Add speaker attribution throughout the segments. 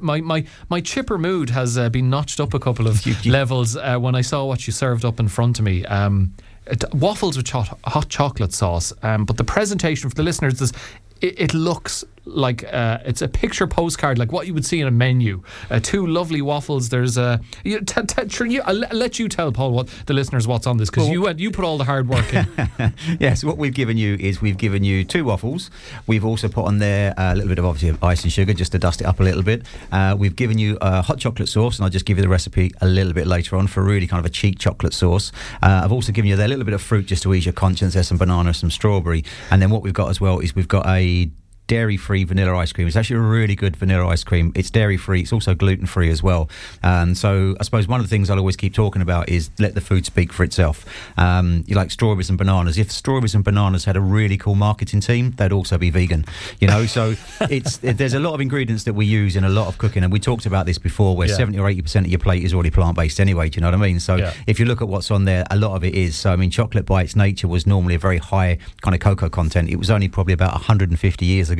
Speaker 1: My my my chipper mood has uh, been notched up a couple of levels uh, when I saw what you served up in front of me. Um, it, waffles with hot, hot chocolate sauce, um, but the presentation for the listeners is it, it looks like uh, it's a picture postcard, like what you would see in a menu. Uh, two lovely waffles. There's a. You, t- t- you, I'll, let you tell Paul what the listeners what's on this because you went, you put all the hard work in.
Speaker 2: yes, what we've given you is we've given you two waffles. We've also put on there a little bit of obviously icing sugar just to dust it up a little bit. Uh, we've given you a hot chocolate sauce, and I'll just give you the recipe a little bit later on for really kind of a cheap chocolate sauce. Uh, I've also given you there a little bit of fruit just to ease your conscience. There's some banana, some strawberry, and then what we've got as well is we've got a dairy free vanilla ice cream. It's actually a really good vanilla ice cream. It's dairy free. It's also gluten free as well. Um, so I suppose one of the things I'll always keep talking about is let the food speak for itself. Um, you like strawberries and bananas. If strawberries and bananas had a really cool marketing team, they'd also be vegan. You know, so it's it, there's a lot of ingredients that we use in a lot of cooking, and we talked about this before, where yeah. 70 or 80 percent of your plate is already plant based anyway. Do you know what I mean? So yeah. if you look at what's on there, a lot of it is. So I mean, chocolate by its nature was normally a very high kind of cocoa content. It was only probably about 150 years ago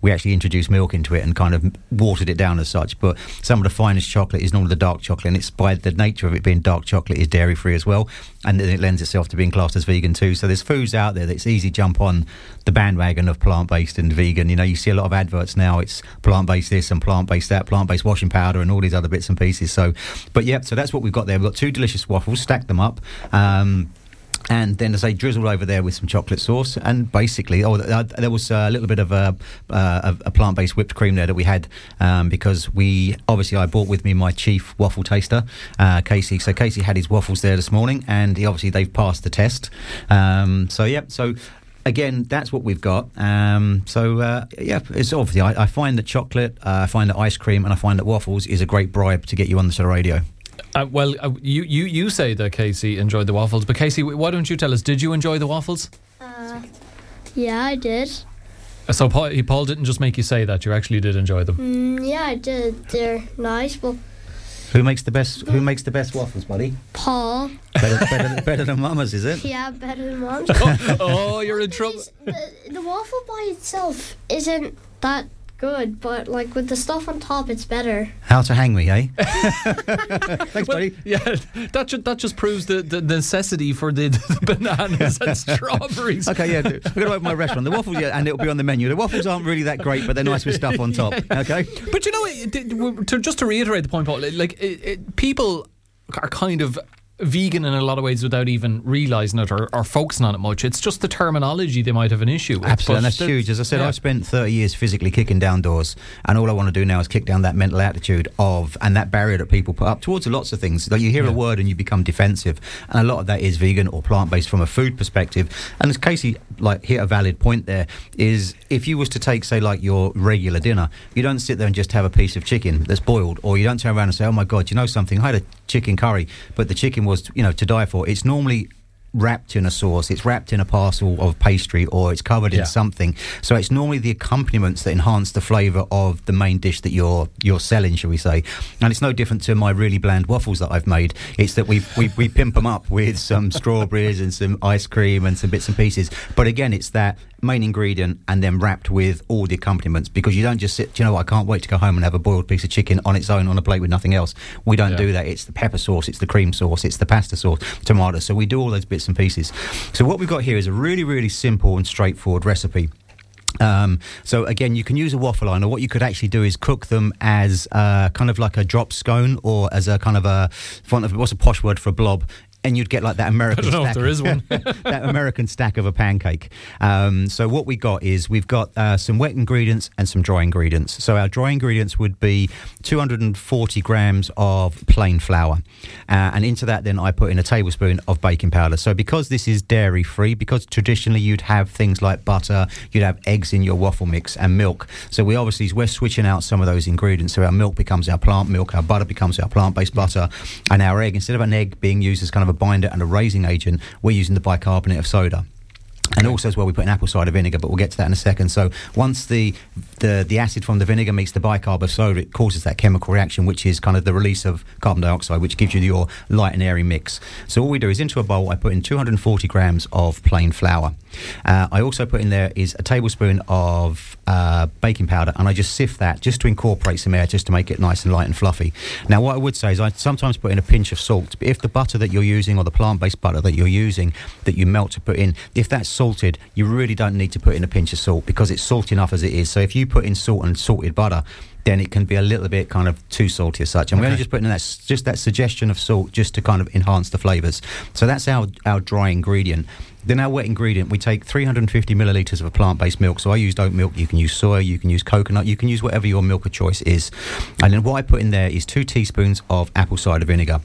Speaker 2: we actually introduced milk into it and kind of watered it down as such. But some of the finest chocolate is normally the dark chocolate, and it's by the nature of it being dark chocolate is dairy free as well, and it lends itself to being classed as vegan too. So there's foods out there that's easy jump on the bandwagon of plant based and vegan. You know, you see a lot of adverts now. It's plant based this and plant based that, plant based washing powder, and all these other bits and pieces. So, but yeah, so that's what we've got there. We've got two delicious waffles. Stack them up. Um, and then as I drizzled over there with some chocolate sauce, and basically, oh, there was a little bit of a, uh, a plant-based whipped cream there that we had um, because we obviously I brought with me my chief waffle taster, uh, Casey. So Casey had his waffles there this morning, and he, obviously they've passed the test. Um, so yeah, so again, that's what we've got. Um, so uh, yeah, it's obviously I, I find that chocolate, uh, I find that ice cream, and I find that waffles is a great bribe to get you on the radio.
Speaker 1: Uh, well, uh, you, you, you say that Casey enjoyed the waffles, but Casey, why don't you tell us? Did you enjoy the waffles?
Speaker 3: Uh, yeah, I did.
Speaker 1: Uh, so Paul, Paul didn't just make you say that; you actually did enjoy them.
Speaker 3: Mm, yeah, I did. They're nice, but
Speaker 2: who makes the best? Who makes the best waffles, buddy?
Speaker 3: Paul.
Speaker 2: Better, better, better than Mama's, is it?
Speaker 3: Yeah, better than Mama's.
Speaker 1: oh, oh, you're in trouble.
Speaker 3: The, the waffle by itself isn't that good, but like with the stuff on top, it's better.
Speaker 2: How to hang me, eh? Thanks, well, buddy.
Speaker 1: Yeah, that just, that just proves the, the necessity for the, the bananas and strawberries.
Speaker 2: Okay, yeah, I'm going to open my restaurant. The waffles, yeah, and it'll be on the menu. The waffles aren't really that great, but they're nice with stuff on top. Okay,
Speaker 1: but you know, to, just to reiterate the point, Paul, like it, it, people are kind of vegan in a lot of ways without even realizing it or, or, focusing on it much. It's just the terminology they might have an issue with.
Speaker 2: Absolutely, and that's huge. As I said, yeah. I've spent 30 years physically kicking down doors, and all I want to do now is kick down that mental attitude of and that barrier that people put up towards lots of things. Like you hear yeah. a word and you become defensive, and a lot of that is vegan or plant based from a food perspective. And as Casey like hit a valid point there is if you was to take say like your regular dinner, you don't sit there and just have a piece of chicken that's boiled, or you don't turn around and say, "Oh my God, you know something? I had a chicken curry, but the chicken was you know to die for." It's normally wrapped in a sauce, it's wrapped in a parcel of pastry, or it's covered in yeah. something. So it's normally the accompaniments that enhance the flavour of the main dish that you're you're selling, shall we say? And it's no different to my really bland waffles that I've made. It's that we we, we pimp them up with some strawberries and some ice cream and some bits and pieces. But again, it's that main ingredient and then wrapped with all the accompaniments because you don't just sit, you know, I can't wait to go home and have a boiled piece of chicken on its own on a plate with nothing else. We don't yeah. do that. It's the pepper sauce, it's the cream sauce, it's the pasta sauce, tomato. So we do all those bits and pieces. So what we've got here is a really, really simple and straightforward recipe. Um, so again, you can use a waffle iron, or what you could actually do is cook them as uh, kind of like a drop scone, or as a kind of a what's a posh word for a blob and you'd get like that American.
Speaker 1: I don't know
Speaker 2: stack,
Speaker 1: if there is one.
Speaker 2: that American stack of a pancake. Um, so what we got is we've got uh, some wet ingredients and some dry ingredients. So our dry ingredients would be 240 grams of plain flour, uh, and into that then I put in a tablespoon of baking powder. So because this is dairy free, because traditionally you'd have things like butter, you'd have eggs in your waffle mix and milk. So we obviously we're switching out some of those ingredients. So our milk becomes our plant milk, our butter becomes our plant based butter, and our egg instead of an egg being used as kind of of a binder and a raising agent, we're using the bicarbonate of soda. And also as well, we put in apple cider vinegar, but we'll get to that in a second. So once the, the the acid from the vinegar meets the bicarb of soda, it causes that chemical reaction, which is kind of the release of carbon dioxide, which gives you your light and airy mix. So all we do is into a bowl, I put in 240 grams of plain flour. Uh, I also put in there is a tablespoon of uh, baking powder, and I just sift that just to incorporate some air, just to make it nice and light and fluffy. Now, what I would say is I sometimes put in a pinch of salt. But if the butter that you're using or the plant-based butter that you're using that you melt to put in, if that's salted, you really don't need to put in a pinch of salt because it's salty enough as it is. So if you put in salt and salted butter, then it can be a little bit kind of too salty as such. And we're only just putting in that just that suggestion of salt just to kind of enhance the flavours. So that's our our dry ingredient. Then our wet ingredient, we take 350 millilitres of a plant-based milk. So I used oat milk. You can use soy. You can use coconut. You can use whatever your milk of choice is. And then what I put in there is two teaspoons of apple cider vinegar.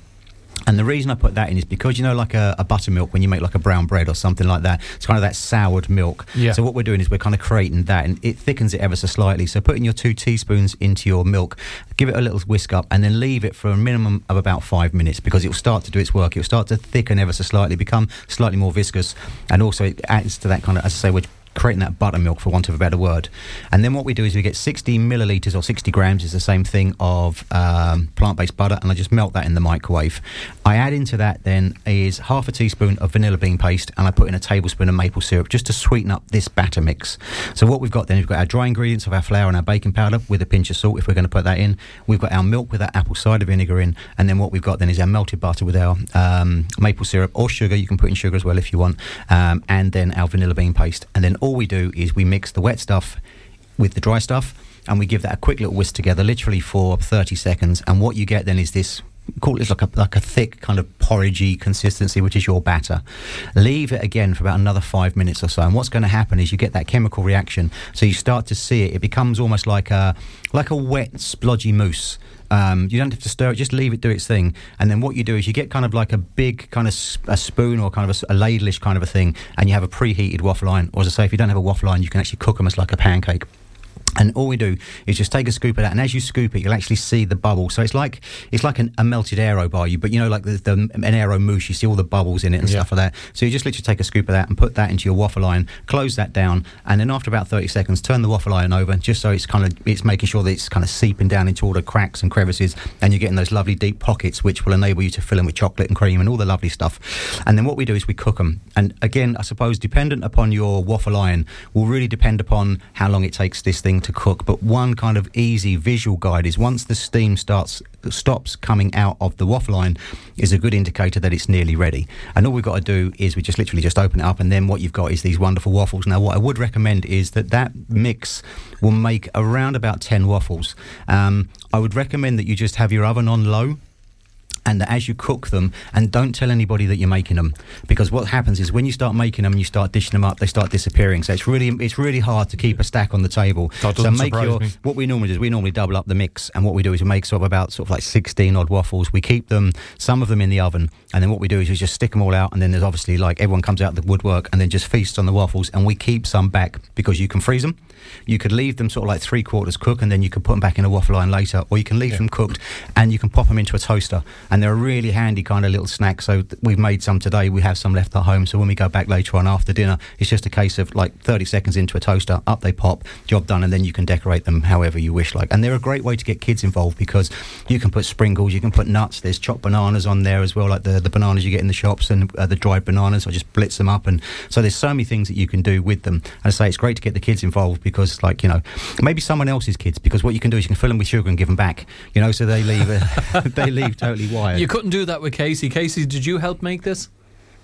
Speaker 2: And the reason I put that in is because you know, like a, a buttermilk, when you make like a brown bread or something like that, it's kind of that soured milk.
Speaker 1: Yeah.
Speaker 2: So what we're doing is we're kind of creating that, and it thickens it ever so slightly. So putting your two teaspoons into your milk, give it a little whisk up, and then leave it for a minimum of about five minutes because it will start to do its work. It will start to thicken ever so slightly, become slightly more viscous, and also it adds to that kind of, as I say, we're creating that buttermilk for want of a better word. And then what we do is we get 60 millilitres or 60 grams is the same thing of um, plant-based butter, and I just melt that in the microwave. I add into that then is half a teaspoon of vanilla bean paste, and I put in a tablespoon of maple syrup just to sweeten up this batter mix. So what we've got then, we've got our dry ingredients of our flour and our baking powder with a pinch of salt if we're going to put that in. We've got our milk with our apple cider vinegar in, and then what we've got then is our melted butter with our um, maple syrup or sugar. You can put in sugar as well if you want, um, and then our vanilla bean paste. And then all we do is we mix the wet stuff with the dry stuff, and we give that a quick little whisk together, literally for 30 seconds. And what you get then is this. Call it like a like a thick kind of porridgey consistency, which is your batter. Leave it again for about another five minutes or so, and what's going to happen is you get that chemical reaction. So you start to see it; it becomes almost like a like a wet, splodgy mousse. Um, you don't have to stir it; just leave it do its thing. And then what you do is you get kind of like a big kind of s- a spoon or kind of a ladleish kind of a thing, and you have a preheated waffle iron. Or as I say, if you don't have a waffle iron, you can actually cook them as like a pancake. And all we do is just take a scoop of that, and as you scoop it, you'll actually see the bubbles. So it's like it's like an, a melted aero bar, you, but you know, like the, the an aero mousse, you see all the bubbles in it and
Speaker 1: Yeah.
Speaker 2: stuff like that. So you just literally take a scoop of that and put that into your waffle iron, close that down, and then after about thirty seconds, turn the waffle iron over, just so it's kind of it's making sure that it's kind of seeping down into all the cracks and crevices, and you're getting those lovely deep pockets, which will enable you to fill them with chocolate and cream and all the lovely stuff. And then what we do is we cook them, and again, I suppose dependent upon your waffle iron will really depend upon how long it takes this thing to cook. But one kind of easy visual guide is once the steam starts stops coming out of the waffle iron is a good indicator that it's nearly ready. And all we've got to do is we just literally just open it up, and then what you've got is these wonderful waffles. Now, what I would recommend is that that mix will make around about ten waffles. Um, I would recommend that you just have your oven on low and that as you cook them, and don't tell anybody that you're making them, because what happens is when you start making them and you start dishing them up, they start disappearing. So it's really it's really hard to keep a stack on the table.
Speaker 1: That
Speaker 2: so make your
Speaker 1: me.
Speaker 2: what we normally do is we normally double up the mix, and what we do is we make sort of about sort of like 16 odd waffles. We keep them some of them in the oven, and then what we do is we just stick them all out, and then there's obviously like everyone comes out the woodwork and then just feasts on the waffles, and we keep some back because you can freeze them. You could leave them sort of like three quarters cooked, and then you could put them back in a waffle iron later, or you can leave
Speaker 1: Yeah.
Speaker 2: them cooked, and you can pop them into a toaster, and they're a really handy kind of little snack. So th- we've made some today. We have some left at home, so when we go back later on after dinner, it's just a case of like 30 seconds into a toaster, up they pop, job done, and then you can decorate them however you wish. Like, and they're a great way to get kids involved because you can put sprinkles, you can put nuts. There's chopped bananas on there as well, like the the bananas you get in the shops and uh, the dried bananas. I just blitz them up, and so there's so many things that you can do with them. And I say it's great to get the kids involved because, like you know, maybe someone else's kids because what you can do is you can fill them with sugar and give them back. You know, so they leave uh, they leave totally wired.
Speaker 1: You couldn't do that with Casey. Casey, did you help make this?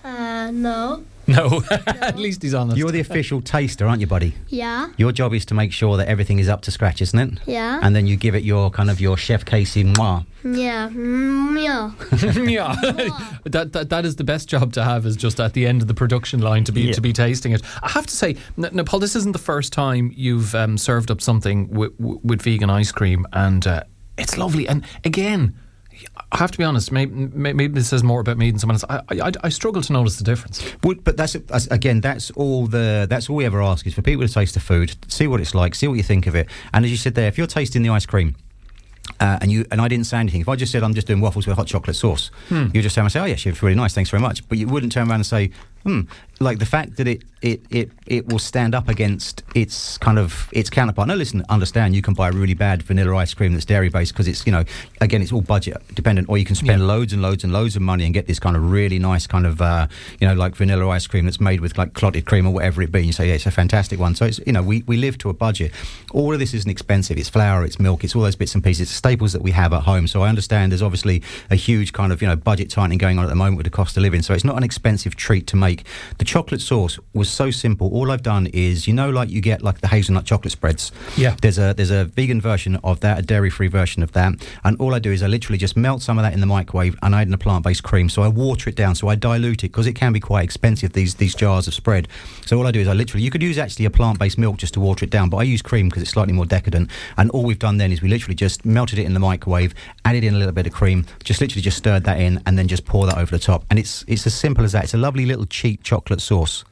Speaker 3: Uh, no.
Speaker 1: No. At least he's honest.
Speaker 2: You're the official taster, aren't you, buddy?
Speaker 3: Yeah.
Speaker 2: Your job is to make sure that everything is up to scratch, isn't it?
Speaker 3: Yeah.
Speaker 2: And then you give it your kind of your chef Casey mwah.
Speaker 3: yeah. Mm, yeah.
Speaker 1: yeah, that, that that is the best job to have. Is just at the end of the production line to be
Speaker 2: Yeah.
Speaker 1: to be tasting it. I have to say, N- now, Paul, this isn't the first time you've um, served up something wi- w- with vegan ice cream, and uh, it's lovely. And again. I have to be honest. Maybe, maybe this says more about me than someone else. I, I, I struggle to notice the difference.
Speaker 2: Would, but that's, that's again, that's all the that's all we ever ask is for people to taste the food, see what it's like, see what you think of it. And as you said there, if you're tasting the ice cream. Uh, and you and I didn't say anything. If I just said I'm just doing waffles with hot chocolate sauce,
Speaker 1: Hmm.
Speaker 2: you just say, I say, oh yeah, it's really nice, thanks very much. But you wouldn't turn around and say, hmm, like the fact that it, it, it, it will stand up against its kind of its counterpart. Now, listen, understand you can buy really bad vanilla ice cream that's dairy based because it's you know again it's all budget dependent, or you can spend
Speaker 1: Yeah.
Speaker 2: loads and loads and loads of money and get this kind of really nice kind of uh, you know like vanilla ice cream that's made with like clotted cream or whatever it be. And you say yeah, it's a fantastic one. So it's you know we, we live to a budget. All of this isn't expensive. It's flour, it's milk, it's all those bits and pieces, it's staples that we have at home. So I understand there's obviously a huge kind of you know budget tightening going on at the moment with the cost of living. So it's not an expensive treat to make. The chocolate sauce was so simple. All I've done is you know like you get like the hazelnut chocolate spreads.
Speaker 1: Yeah.
Speaker 2: There's a there's a vegan version of that, a dairy free version of that, and all I do is I literally just melt some of that in the microwave and I add in a plant based cream. So I water it down, so I dilute it because it can be quite expensive these these jars of spread. So all I do is I literally you could use actually a plant based milk just to water it down, but I use cream because it's slightly more decadent. And all we've done then is we literally just melted it in the microwave, added in a little bit of cream, just literally just stirred that in, and then just pour that over the top. And it's it's as simple as that. It's a lovely little cheap chocolate sauce.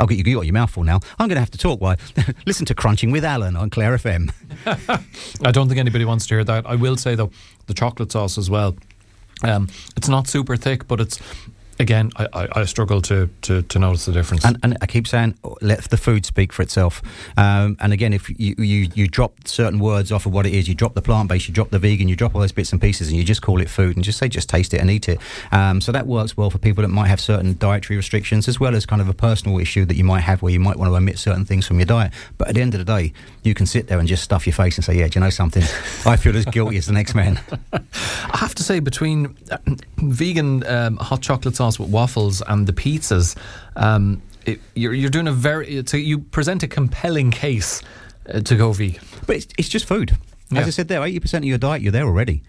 Speaker 2: I'll get you, got your mouth full now. I'm going to have to talk. Why? Listen to Crunching with Alan on Clare FM.
Speaker 1: I don't think anybody wants to hear that. I will say though, the chocolate sauce as well. Um, it's not super thick, but it's again, I, I, I struggle to, to, to notice the difference.
Speaker 2: And, and I keep saying, let the food speak for itself. Um, and again, if you, you, you drop certain words off of what it is, you drop the plant based, you drop the vegan, you drop all those bits and pieces, and you just call it food and just say, just taste it and eat it. Um, so that works well for people that might have certain dietary restrictions, as well as kind of a personal issue that you might have where you might want to omit certain things from your diet. But at the end of the day, you can sit there and just stuff your face and say, yeah, do you know something? I feel as guilty as the next man.
Speaker 1: I have to say, between uh, vegan um, hot chocolate sauce with waffles and the pizzas, um, it, you're, you're doing a very. So you present a compelling case uh, to go vegan.
Speaker 2: But it's, it's just food. As
Speaker 1: Yeah.
Speaker 2: I said there, 80% of your diet, you're there already.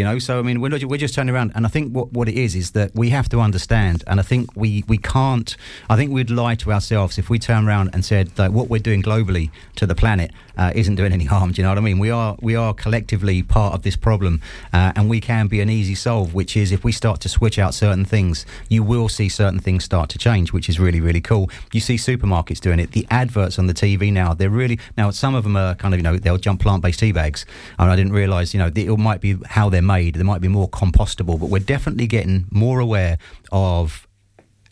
Speaker 2: You know, so I mean, we're, we're just turning around, and I think what, what it is is that we have to understand, and I think we, we can't. I think we'd lie to ourselves if we turn around and said that what we're doing globally to the planet uh, isn't doing any harm. Do you know what I mean? We are we are collectively part of this problem, uh, and we can be an easy solve. Which is if we start to switch out certain things, you will see certain things start to change, which is really really cool. You see supermarkets doing it. The adverts on the TV now, they're really now some of them are kind of you know they'll jump plant based tea bags, and I didn't realise you know it might be how they're made. They might be more compostable, but we're definitely getting more aware of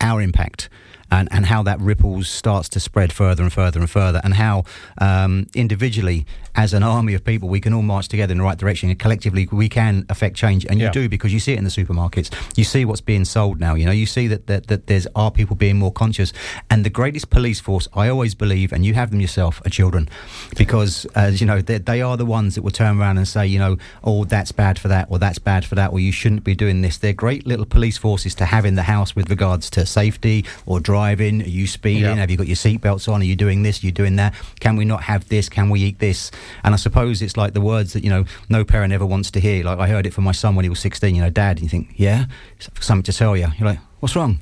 Speaker 2: our impact and, and how that ripples starts to spread further and further and further, and how um, individually, as an army of people, we can all march together in the right direction, and collectively we can affect change. And
Speaker 1: Yeah.
Speaker 2: you do because you see it in the supermarkets. You see what's being sold now. You know, you see that, that, that there's are people being more conscious. And the greatest police force, I always believe, and you have them yourself, are children, because as you know, they, they are the ones that will turn around and say, you know, oh, that's bad for that, or that's bad for that, or you shouldn't be doing this. They're great little police forces to have in the house with regards to safety or driving. Are you speeding?
Speaker 1: Yeah.
Speaker 2: Have you got your seatbelts on? Are you doing this? Are you doing that? Can we not have this? Can we eat this? And I suppose it's like the words that you know no parent ever wants to hear. Like I heard it from my son when he was 16. You know, Dad. And you think, yeah, something to tell you. You're like, what's wrong?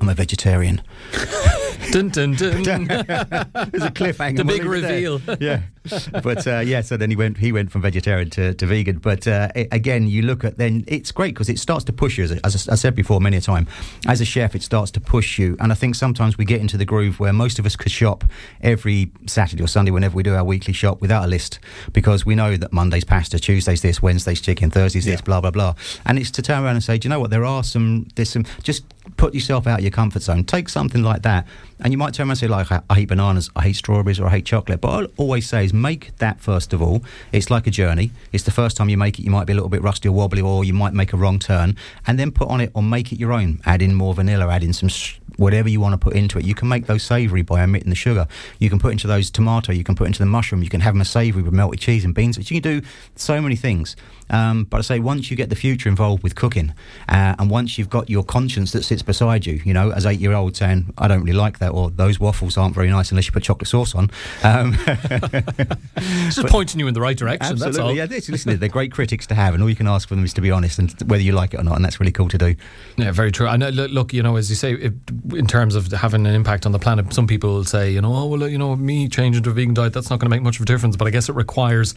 Speaker 2: I'm a vegetarian.
Speaker 1: Dun, dun, dun.
Speaker 2: There's a cliffhanger.
Speaker 1: The big
Speaker 2: it there.
Speaker 1: reveal.
Speaker 2: yeah, but uh, yeah. So then he went. He went from vegetarian to, to vegan. But uh, again, you look at then it's great because it starts to push you. As, I- as I said before many a time, as a chef, it starts to push you. And I think sometimes we get into the groove where most of us could shop every Saturday or Sunday whenever we do our weekly shop without a list because we know that Monday's pasta, Tuesday's this, Wednesday's chicken, Thursday's this, blah blah blah. And it's to turn around and say, do you know what? There are some. There's some. Just put yourself out of your comfort zone. Take something like that, and you might turn around and say, like, I, I hate bananas, I hate strawberries, or I hate chocolate. But I'll always say is make that first of all. It's like a journey. It's the first time you make it, you might be a little bit rusty or wobbly, or you might make a wrong turn, and then put on it or make it your own. Add in more vanilla, add in some. s- Whatever you want to put into it, you can make those savoury by omitting the sugar. You can put into those tomato, you can put into the mushroom, you can have them as savoury with melted cheese and beans. You can do so many things. Um, but I say once you get the future involved with cooking, uh, and once you've got your conscience that sits beside you, you know, as eight year old saying, I don't really like that, or those waffles aren't very nice unless you put chocolate sauce on. Um,
Speaker 1: It's just pointing you in the right direction. That's all.
Speaker 2: absolutely, yeah. this- Listen, they're great critics to have, and all you can ask for them is to be honest and whether you like it or not, and that's really cool to do.
Speaker 1: Yeah, very true. I know. look- you know, as you say, if, in terms of having an impact on the planet, some people will say, you know, oh well, you know, me changing to a vegan diet, that's not going to make much of a difference. But I guess it requires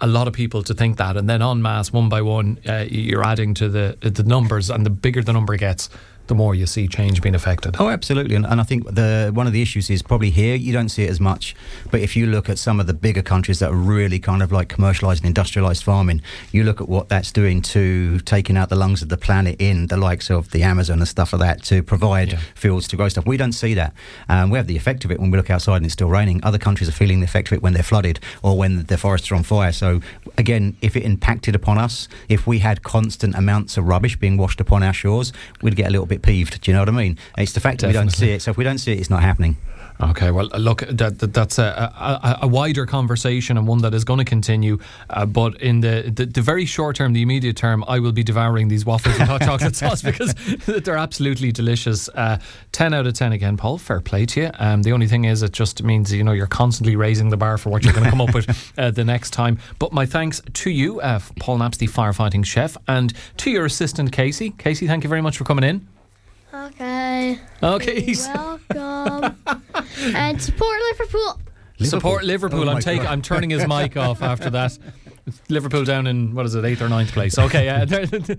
Speaker 1: a lot of people to think that, and then en masse, one by one, uh, you're adding to the the numbers, and the bigger the number gets, the more you see change being affected.
Speaker 2: Oh, absolutely, and, and I think the one of the issues is probably here you don't see it as much, but if you look at some of the bigger countries that are really kind of like commercialised and industrialised farming, you look at what that's doing to taking out the lungs of the planet in the likes of the Amazon and stuff like that to provide
Speaker 1: Yeah.
Speaker 2: fields to grow stuff. We don't see that. Um, we have the effect of it when we look outside and it's still raining. Other countries are feeling the effect of it when they're flooded or when the forests are on fire. So again, if it impacted upon us, if we had constant amounts of rubbish being washed upon our shores, we'd get a little bit peeved. Do you know what I mean? It's the fact that we don't see it. So if we don't see it, it's not happening.
Speaker 1: Okay, well, uh, look, that, that that's a, a, a wider conversation and one that is going to continue. Uh, but in the, the the very short term, the immediate term, I will be devouring these waffles with hot chocolate sauce because they're absolutely delicious. Uh, ten out of ten again, Paul. Fair play to you. Um, the only thing is, it just means you know you're constantly raising the bar for what you're going to come up with uh, the next time. But my thanks to you, uh, Paul Naps, the firefighting chef, and to your assistant Casey. Casey, thank you very much for coming in.
Speaker 3: Okay.
Speaker 1: Okay,
Speaker 3: You're welcome. and support Liverpool.
Speaker 1: Support Liverpool.
Speaker 2: Oh
Speaker 1: I'm taking. I'm turning his mic off after that. Liverpool down in what is it, eighth or ninth place? Okay, uh,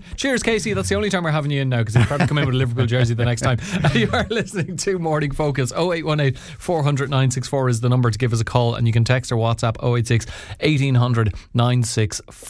Speaker 1: cheers, Casey. That's the only time we're having you in now because he'll probably come in with a Liverpool jersey the next time. you are listening to Morning Focus. 0818 400 964 is the number to give us a call, and you can text or WhatsApp 086 1800 964.